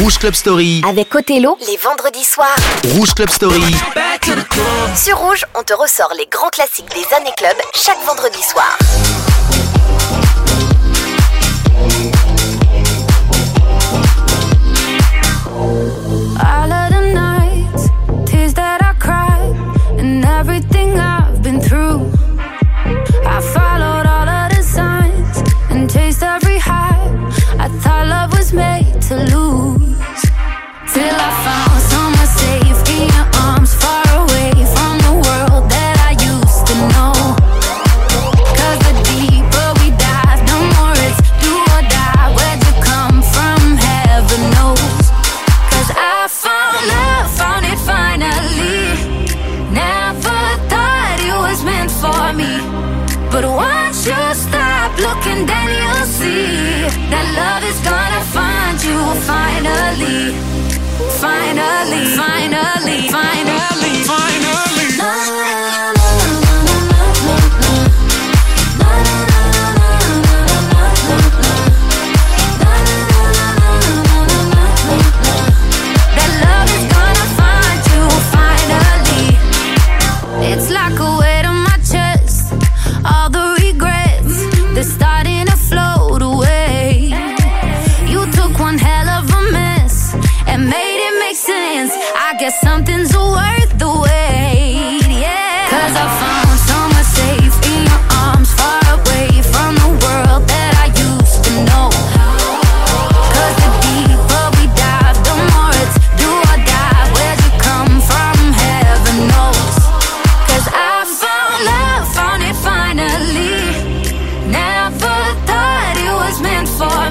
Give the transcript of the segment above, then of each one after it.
Rouge Club Story. Avec Othello, les vendredis soirs. Rouge Club Story. Sur Rouge, on te ressort les grands classiques des années club chaque vendredi soir.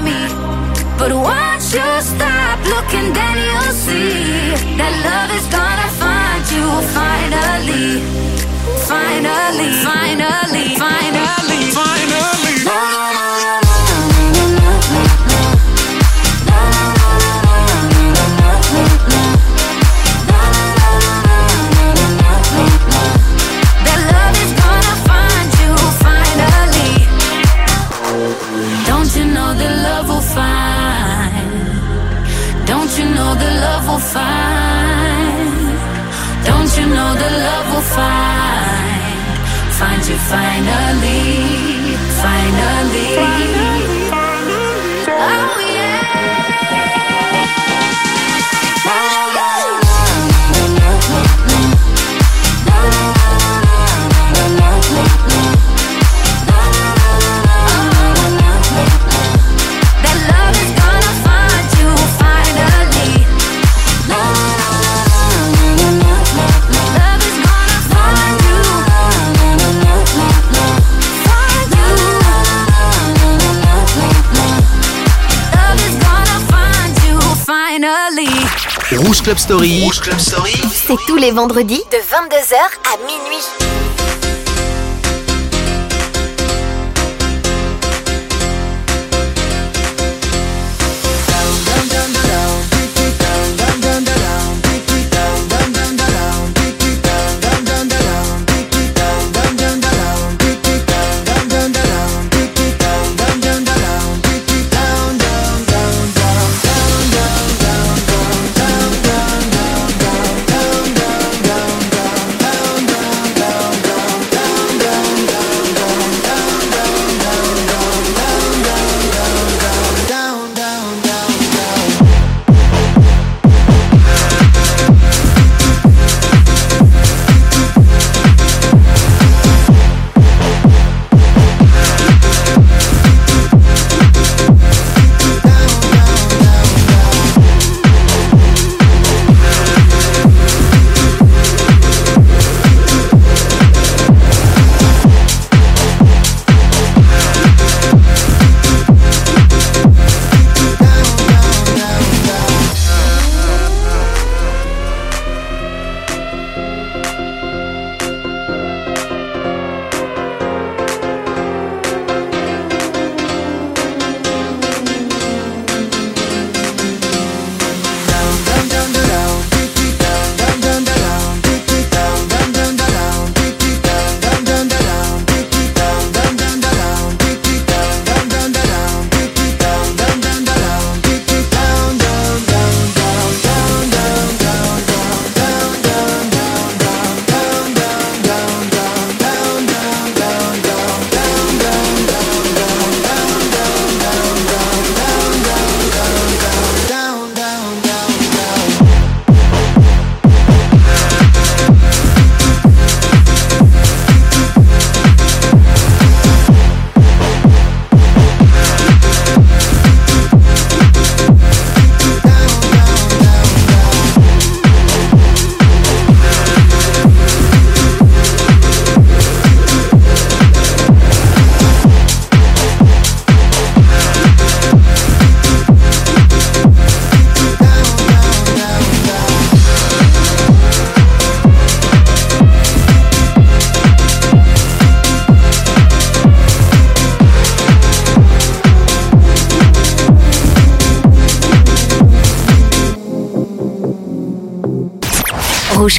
me. But once you stop looking, then you'll see that love is gonna find you finally, finally, finally, finally. finally. The love will find? Don't you know the love will find? Find you finally, finally. finally. Rouge Club Story. Rouge Club Story. C'est tous les vendredis de 22h à minuit.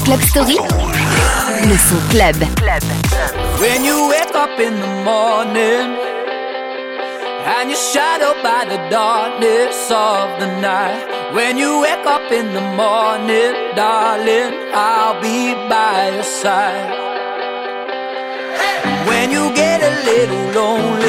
Club Story. Le son club. When you wake up in the morning and you're shadowed by the darkness of the night. When you wake up in the morning, darling, I'll be by your side. When you get a little lonely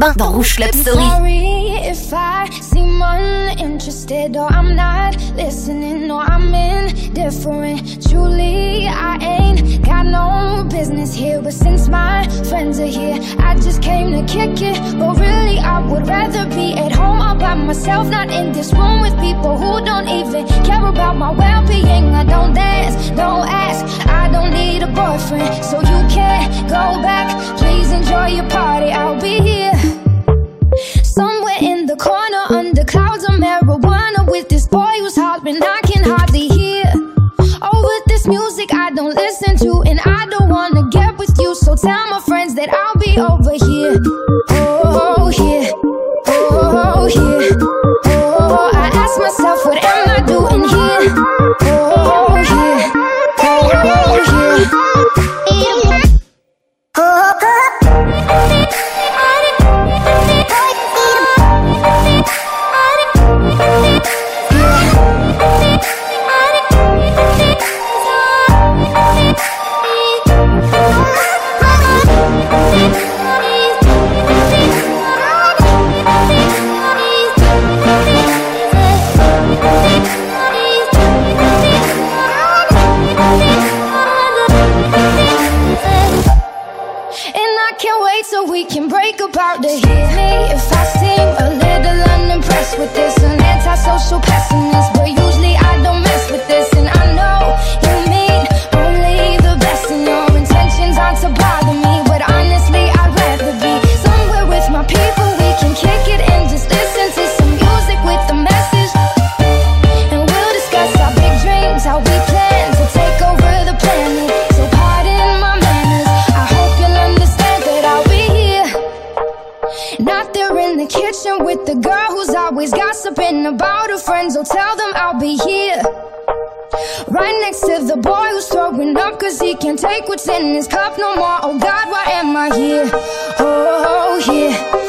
Don't touch labstery. See more interested or I'm not listening. No I'm in. Definitely, truly I ain't got no business here but since my friends are here. I just came to kick it. Oh really? I would rather be at home alone myself not in this room with people who don't even care about my well-being. I don't ask, no ask. I don't need a boyfriend, so you can't go back. Please enjoy your party, I'll be here. Tell my friends that I'll be over here. kitchen with the girl who's always gossiping about her friends. Oh, tell them I'll be here. Right next to the boy who's throwing up cause he can't take what's in his cup no more. Oh God, why am I here? Oh, oh, oh here.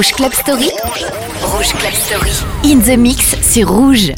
Rouge Club Story. Rouge Club Story. In the mix sur Rouge.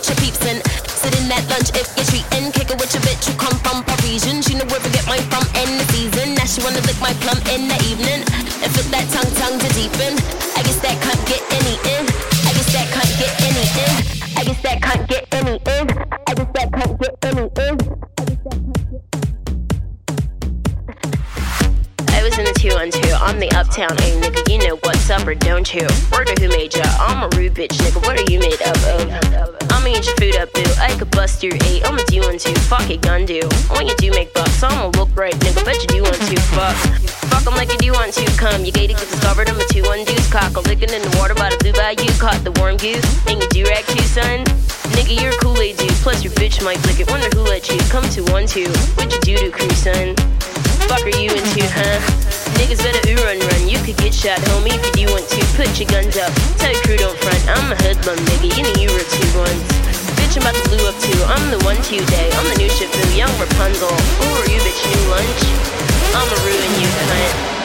With your peeps in. Sit in that lunch if you're treating. Kick it with your bitch who come from Parisian. She know where to get mine from in the season. Now she wanna lick my plum in the evening. And fit that tongue tongue to deepen. I guess that can't get any in. I guess that can't get any in. I guess that can't get any in. I guess that can't get any in. I was in the 212, I'm the uptown A nigga, you know what's up or don't you? Word who made ya? I'm a rude bitch nigga, what are you made up of? Could bust your eight, I'ma do one two, fuck it, gun do. When you do make bucks, I'ma look right, nigga, bet you do one two, fuck. Fuck 'em like you do want to, come, you gated, get discovered, I'm a two one deuce, cock, a licking in the water by the blue bayou, caught the warm goose, and you do rag too, son. Nigga, you're a Kool-Aid dude, plus your bitch might lick it, wonder who let you come to one two, what you do to crew, son? Fuck are you into, huh? Niggas better ooh run run. You could get shot, homie, if you do want to. Put your guns up. Tell your crew don't front. I'm a hoodlum, nigga. You know you were two ones. Bitch, I'm about to blue up too. I'm the one today. I'm the new Shifu, young Rapunzel. Who are you, bitch? New lunch? I'ma ruin you, cunt.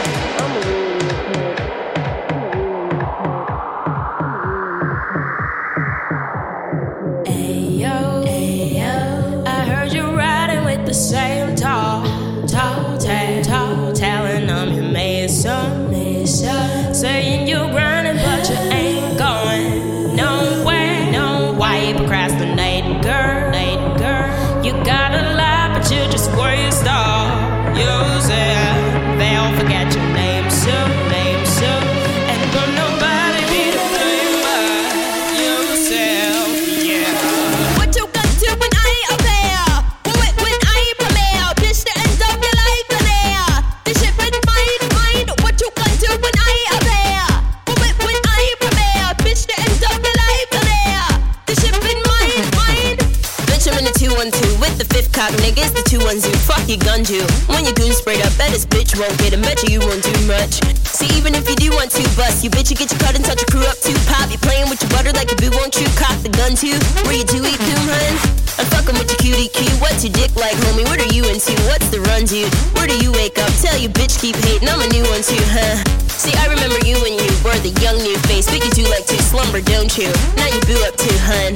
Bitch won't get him. Bet you, you won't do much. See, even if you do want to bust, you bitch, you get your cut and touch your crew up too. Pop, you playing with your butter like a boo, won't you? Cock the gun too. Where you do eat coon, hun? I'm fucking with your cutie Q. What's your dick like, homie? What are you into? What's the run, dude? Where do you wake up? Tell your bitch keep hating. I'm a new one too, huh? See, I remember you when you were the young new face, but you do like to slumber, don't you? Now you boo up too, hun.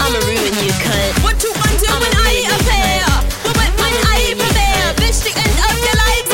I'ma ruin you, cunt. What you gonna when I appear? When, when I prepare, bitch, the end of your life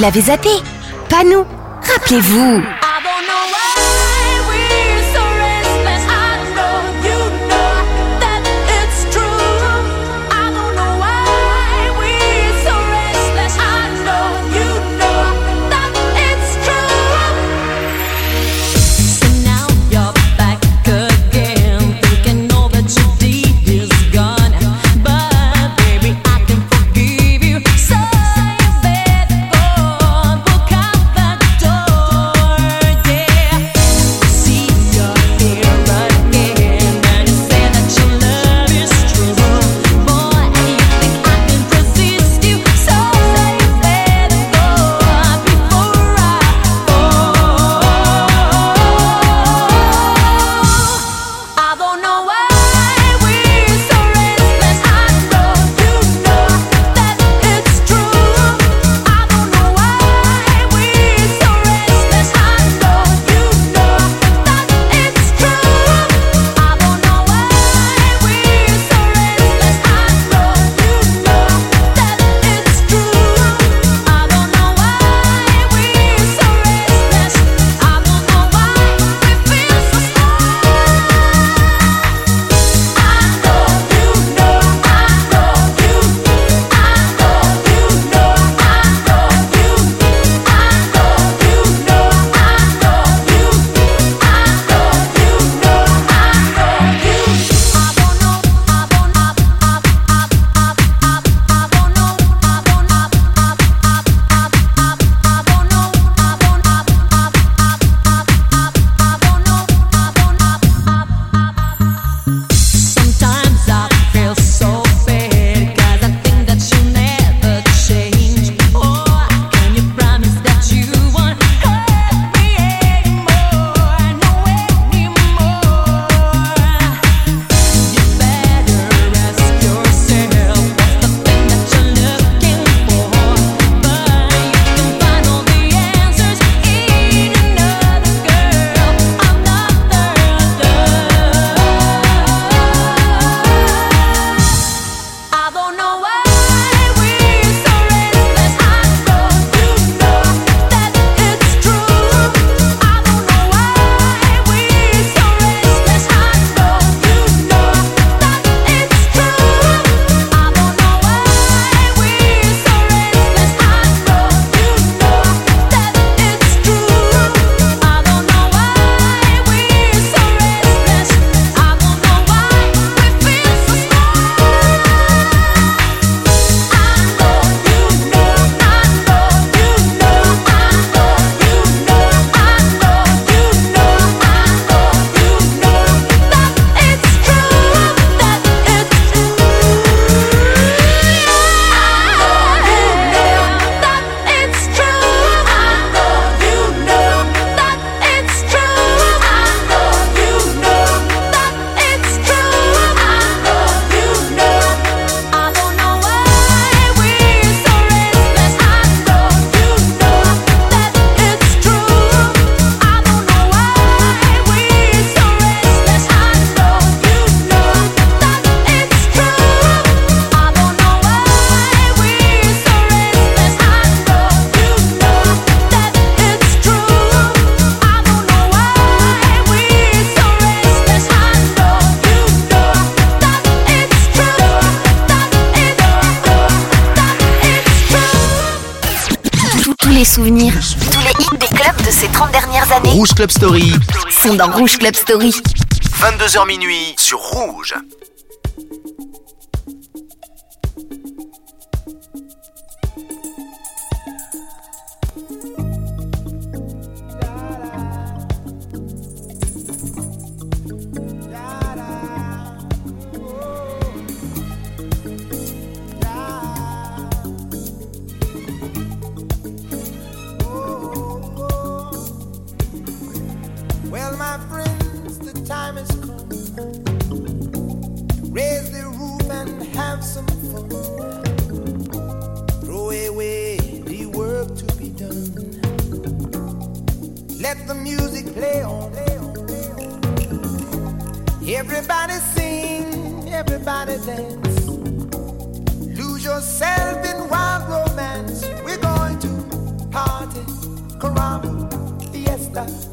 Vous l'avez zappé. Pas nous. Rappelez-vous dans Rouge Club Story. 22h minuit sur Rouge. let the music play on. Everybody sing, everybody dance. Lose yourself in wild romance. We're going to party, caramba, fiesta.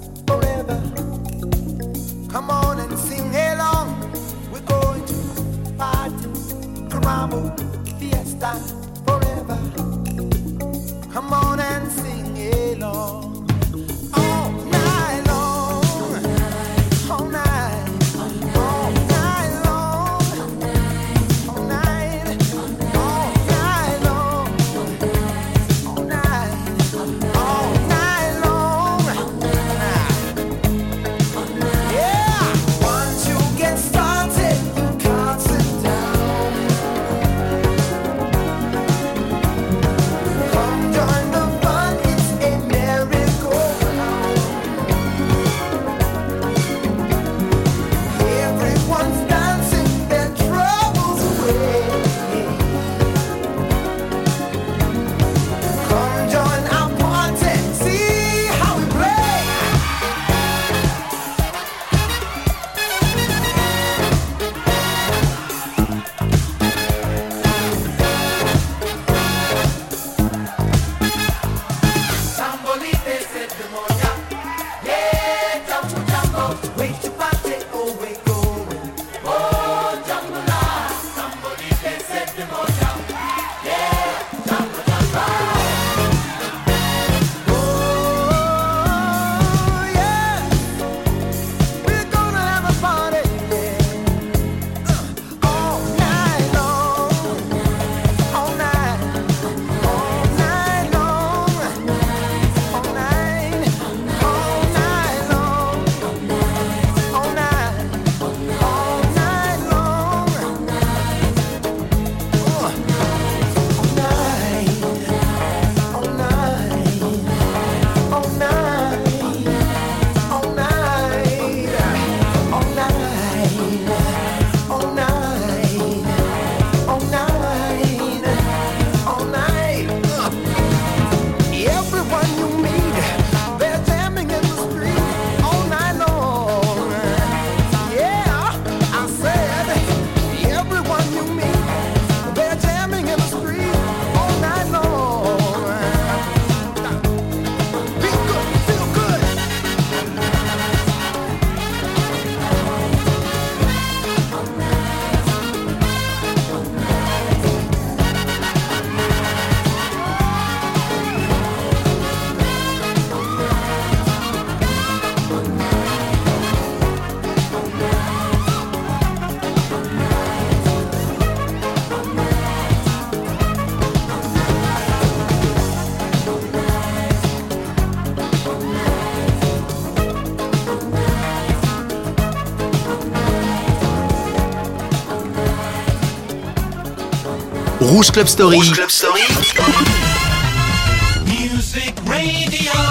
Rouge Club Story. Rouge Club Story.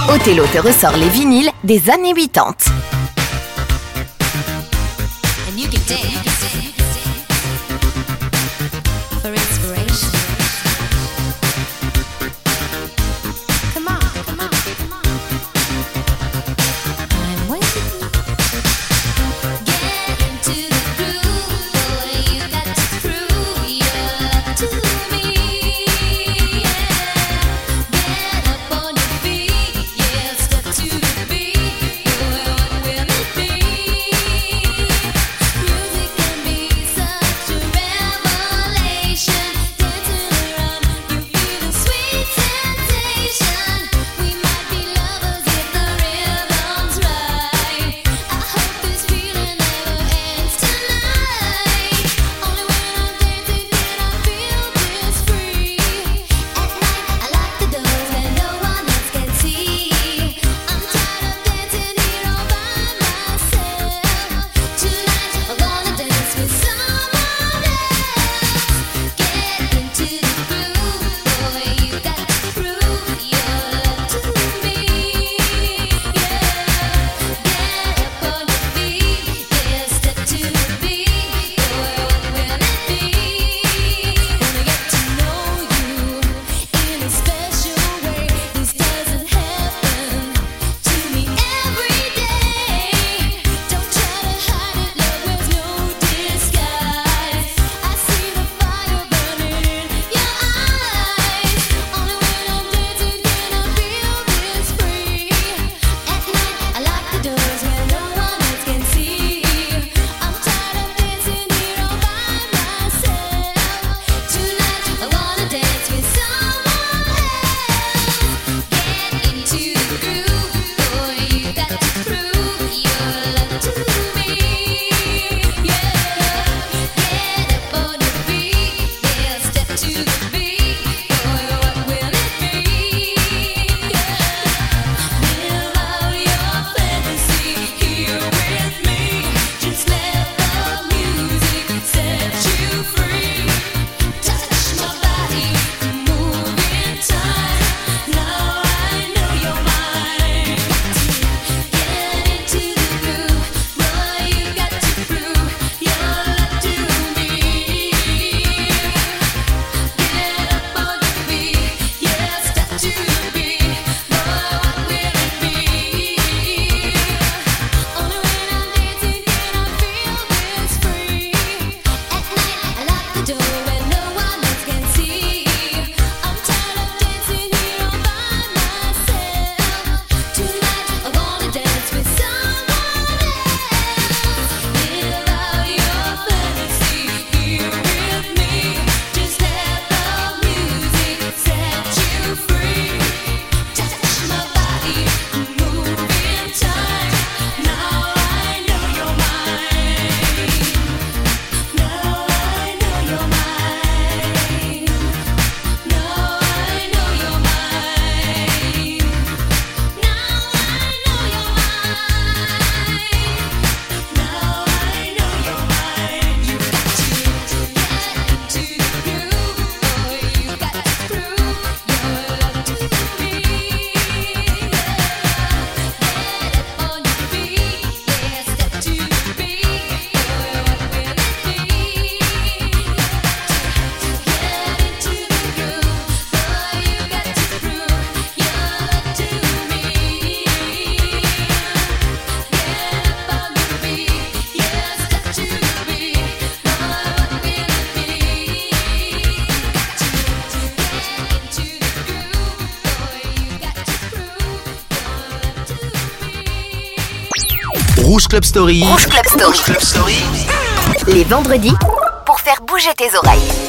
Othello te ressort les vinyles des années 80. And you Rouge Club Les vendredis pour faire bouger tes oreilles.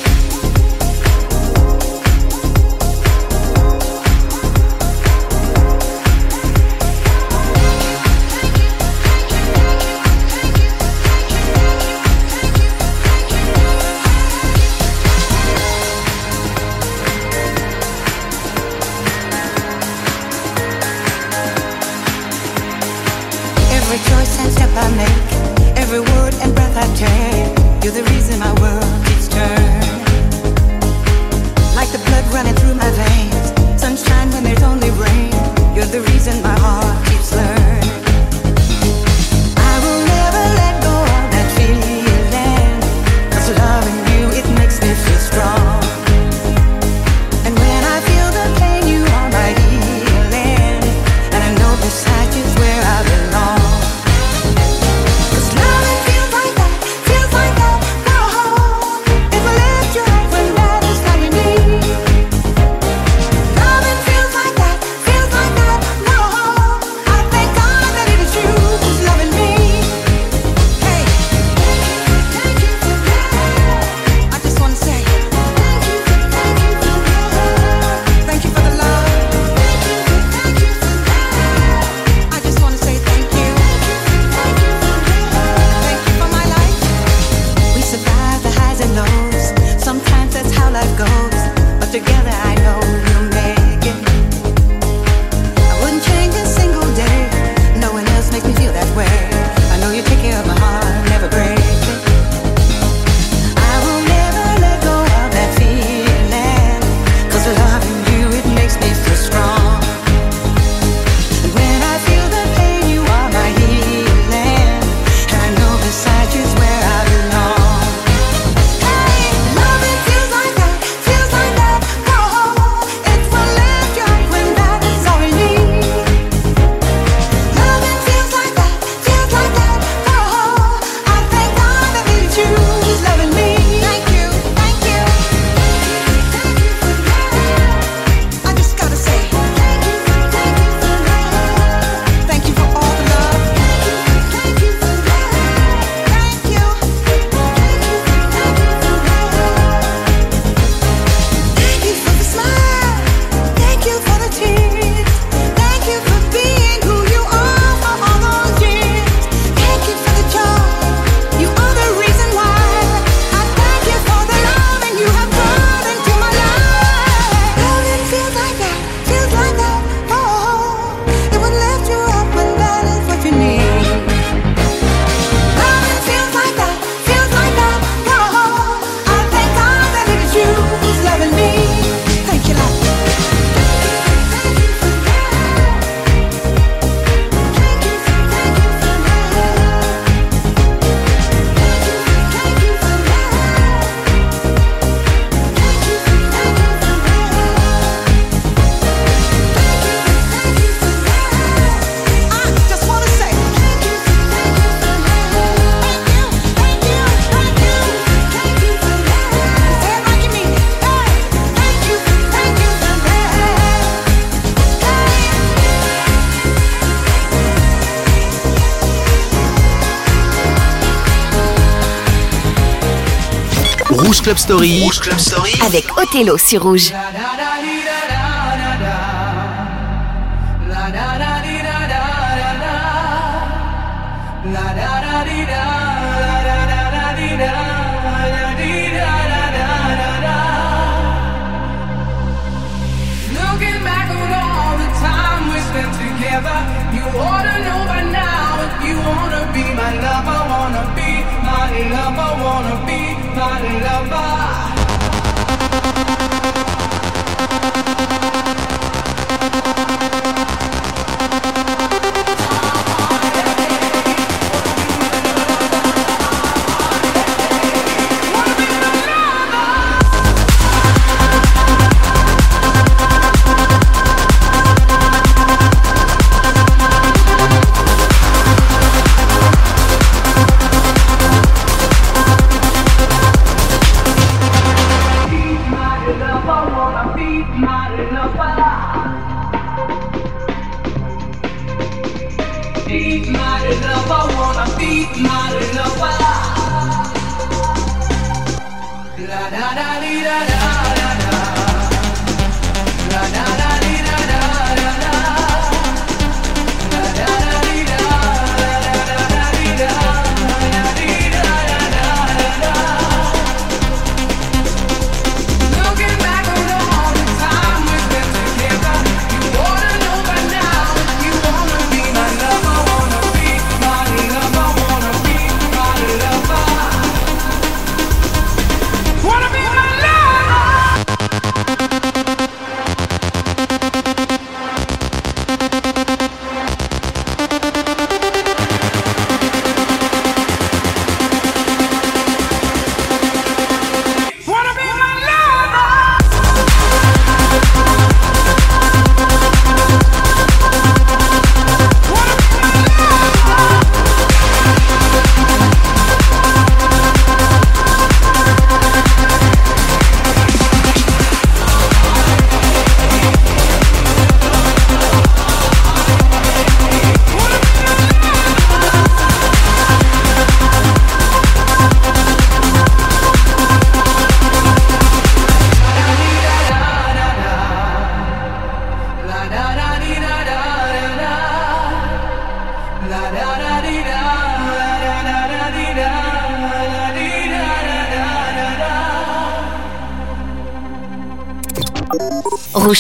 Club Story. Rouge Club Story. Avec Othello sur Rouge.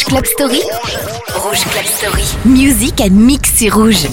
Club Story. Rouge Club Story. Musique à mix sur rouge.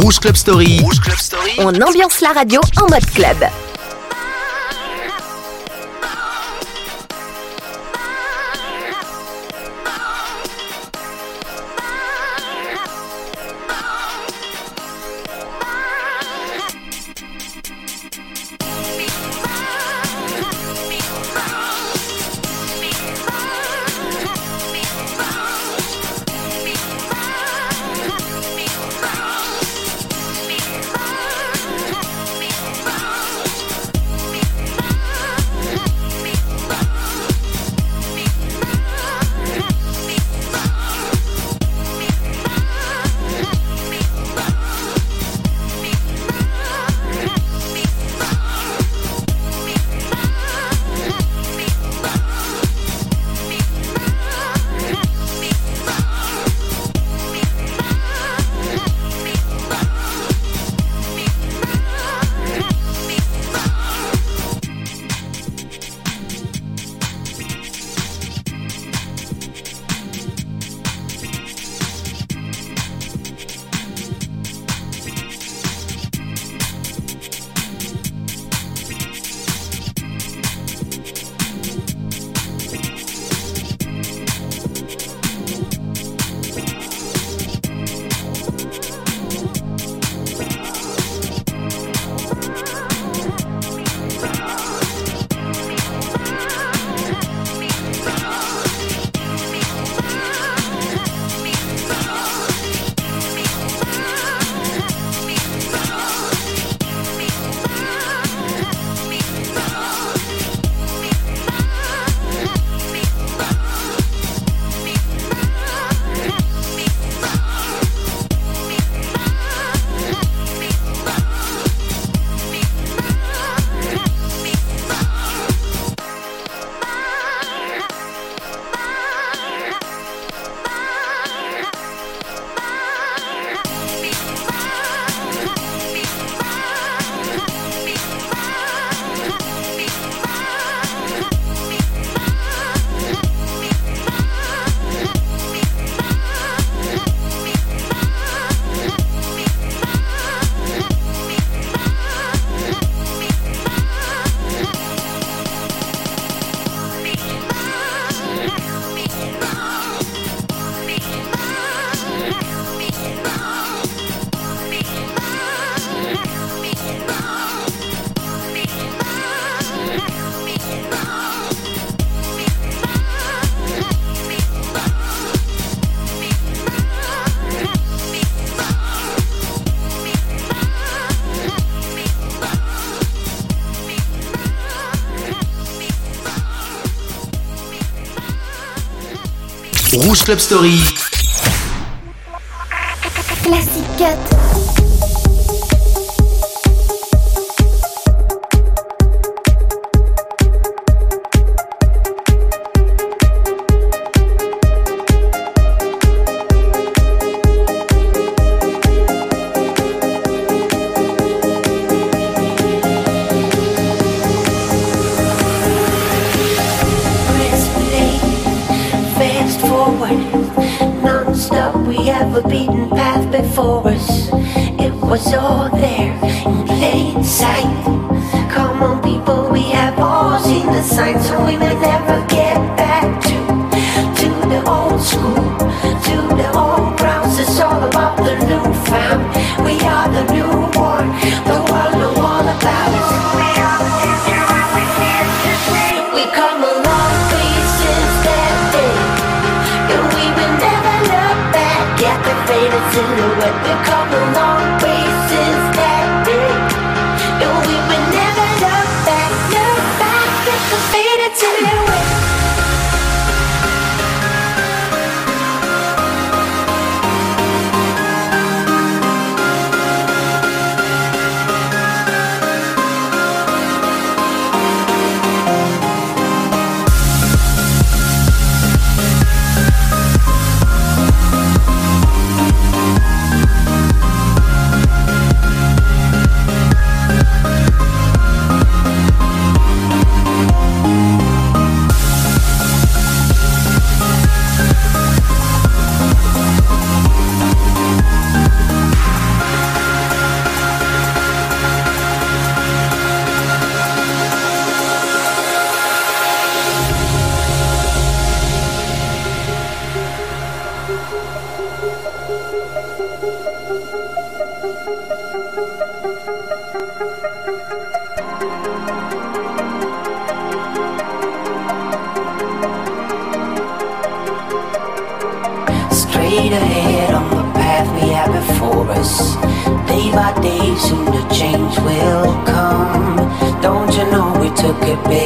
Rouge Club Story. On ambiance la radio en mode club. Rouge Club Story. Classique 4.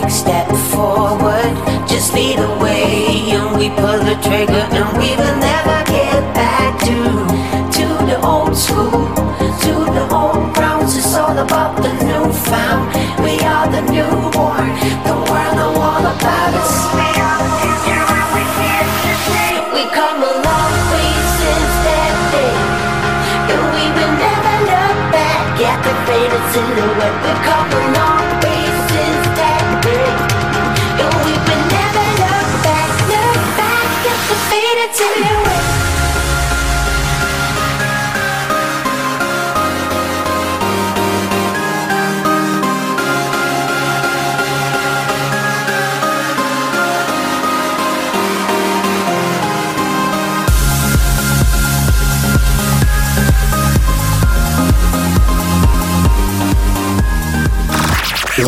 Step forward? Just lead the way and we pull the trigger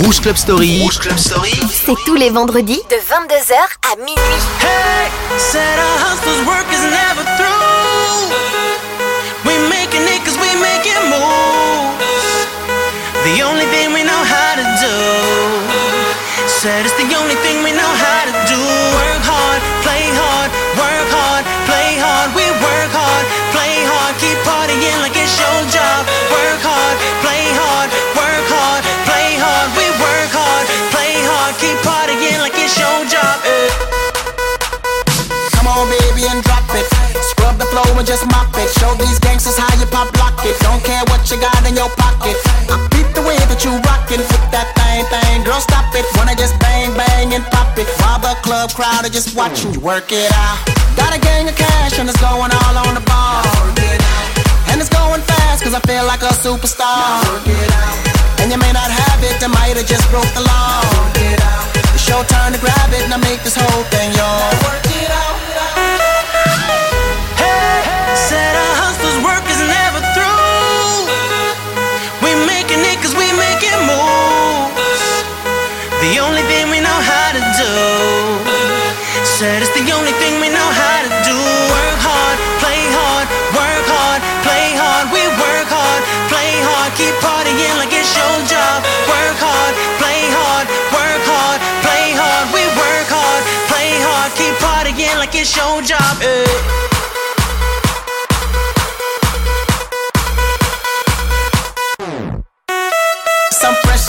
Rouge Club Story. Rouge Club Story. C'est tous les vendredis de 22h à minuit. Hey, said our hustle's work is never through. We making it cause we making moves. The only thing we know how to do. Said it's the only thing we know how just mop it. Show these gangsters how you pop lock it. Don't care what you got in your pocket. I beat the way that you rockin'. Flip that thing, thing. Girl, stop it. Wanna just bang, bang, and pop it. While the club crowd are just watching you work it out. Got a gang of cash and it's going all on the ball. And it's going fast cause I feel like a superstar. And you may not have it, I might have just broke the law. It's your turn to grab it and I make this whole thing yours. Work it out. Said our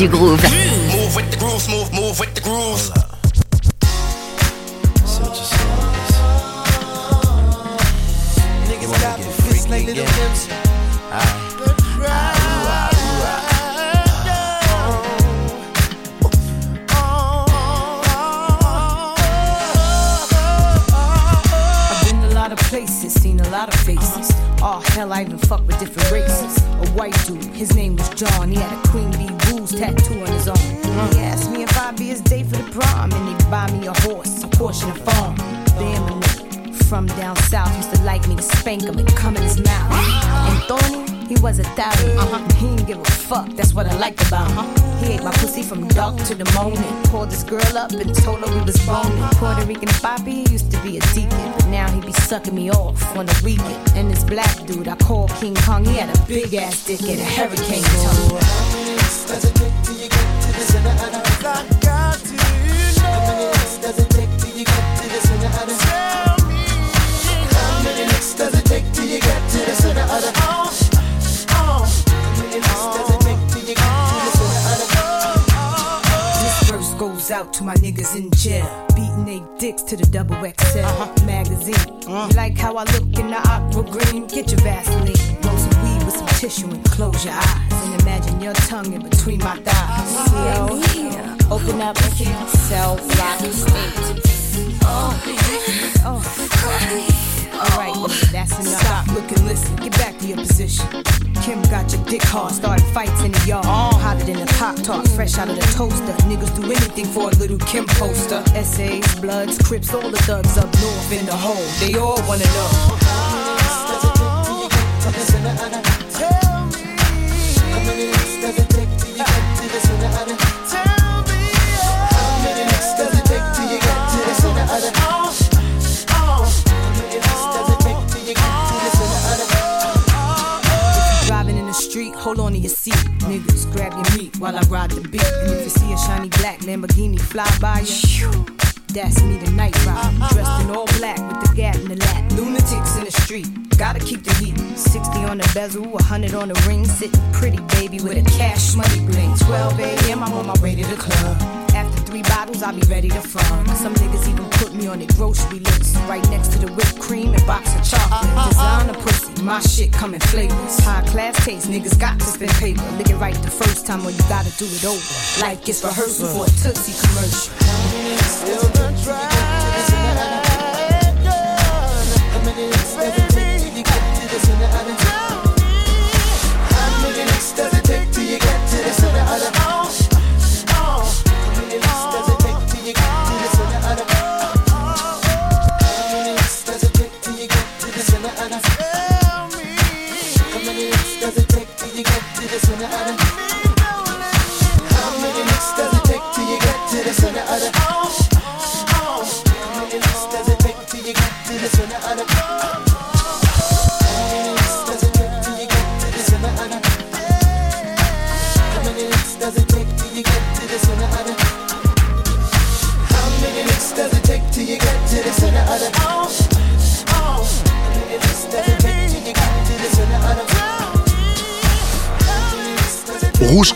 Du groove. To spank him and come in his mouth. And Thorny, he was a thousand. Uh-huh. He didn't give a fuck. That's what I liked about him. He ate my pussy from dark to the morning. Called this girl up and told her we was boning. Puerto Rican Bobby used to be a deacon, but now he be sucking me off on the weekend. And this black dude I call King Kong, he had a big ass dick and a hurricane tongue. This out to my niggas in jail. Beating they dicks to the double XL uh-huh. magazine. Uh-huh. You like how I look in the opera green? Get your Vaseline. Roll some weed with some tissue and close your eyes. And imagine your tongue in between my thighs. Uh-huh. Yo, oh open up, cell block state. Oh, oh. Alright, nigga, that's enough. Stop, look and listen. Get back to your position. Kim got your dick hard, started fights in the yard. Oh. Hotter than a Pop Tart, fresh out of the toaster. Niggas do anything for a little Kim poster. Essays, Bloods, Crips, all the thugs up north in the hole. They all wanna know. If uh. you seat. Niggas, grab your meat while I ride the beat. And if you see a shiny black Lamborghini fly by you, that's me the night ride. Dressed in all black with the gap in the lap. Lunatics in the street, gotta keep the heat. 60 on the bezel, 100 on the ring. Sitting pretty, baby, with a cash money bling. 12 a.m., I'm on my way to the club. After I'll be ready to fun. Some niggas even put me on the grocery list. Right next to the whipped cream and box of chocolate. Uh, uh, uh. Designer pussy, my shit come in flavors. High class taste, niggas got to spend paper. Lick it right the first time or you gotta do it over. Like it's rehearsal for a Tootsie commercial. Still the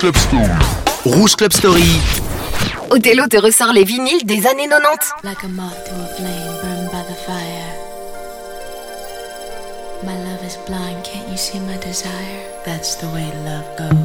Club Story. Rouge Club Story. Othello te ressort les vinyles des années 90. Like a moth to a flame burned by the fire. My love is blind, can't you see my desire? That's the way love goes.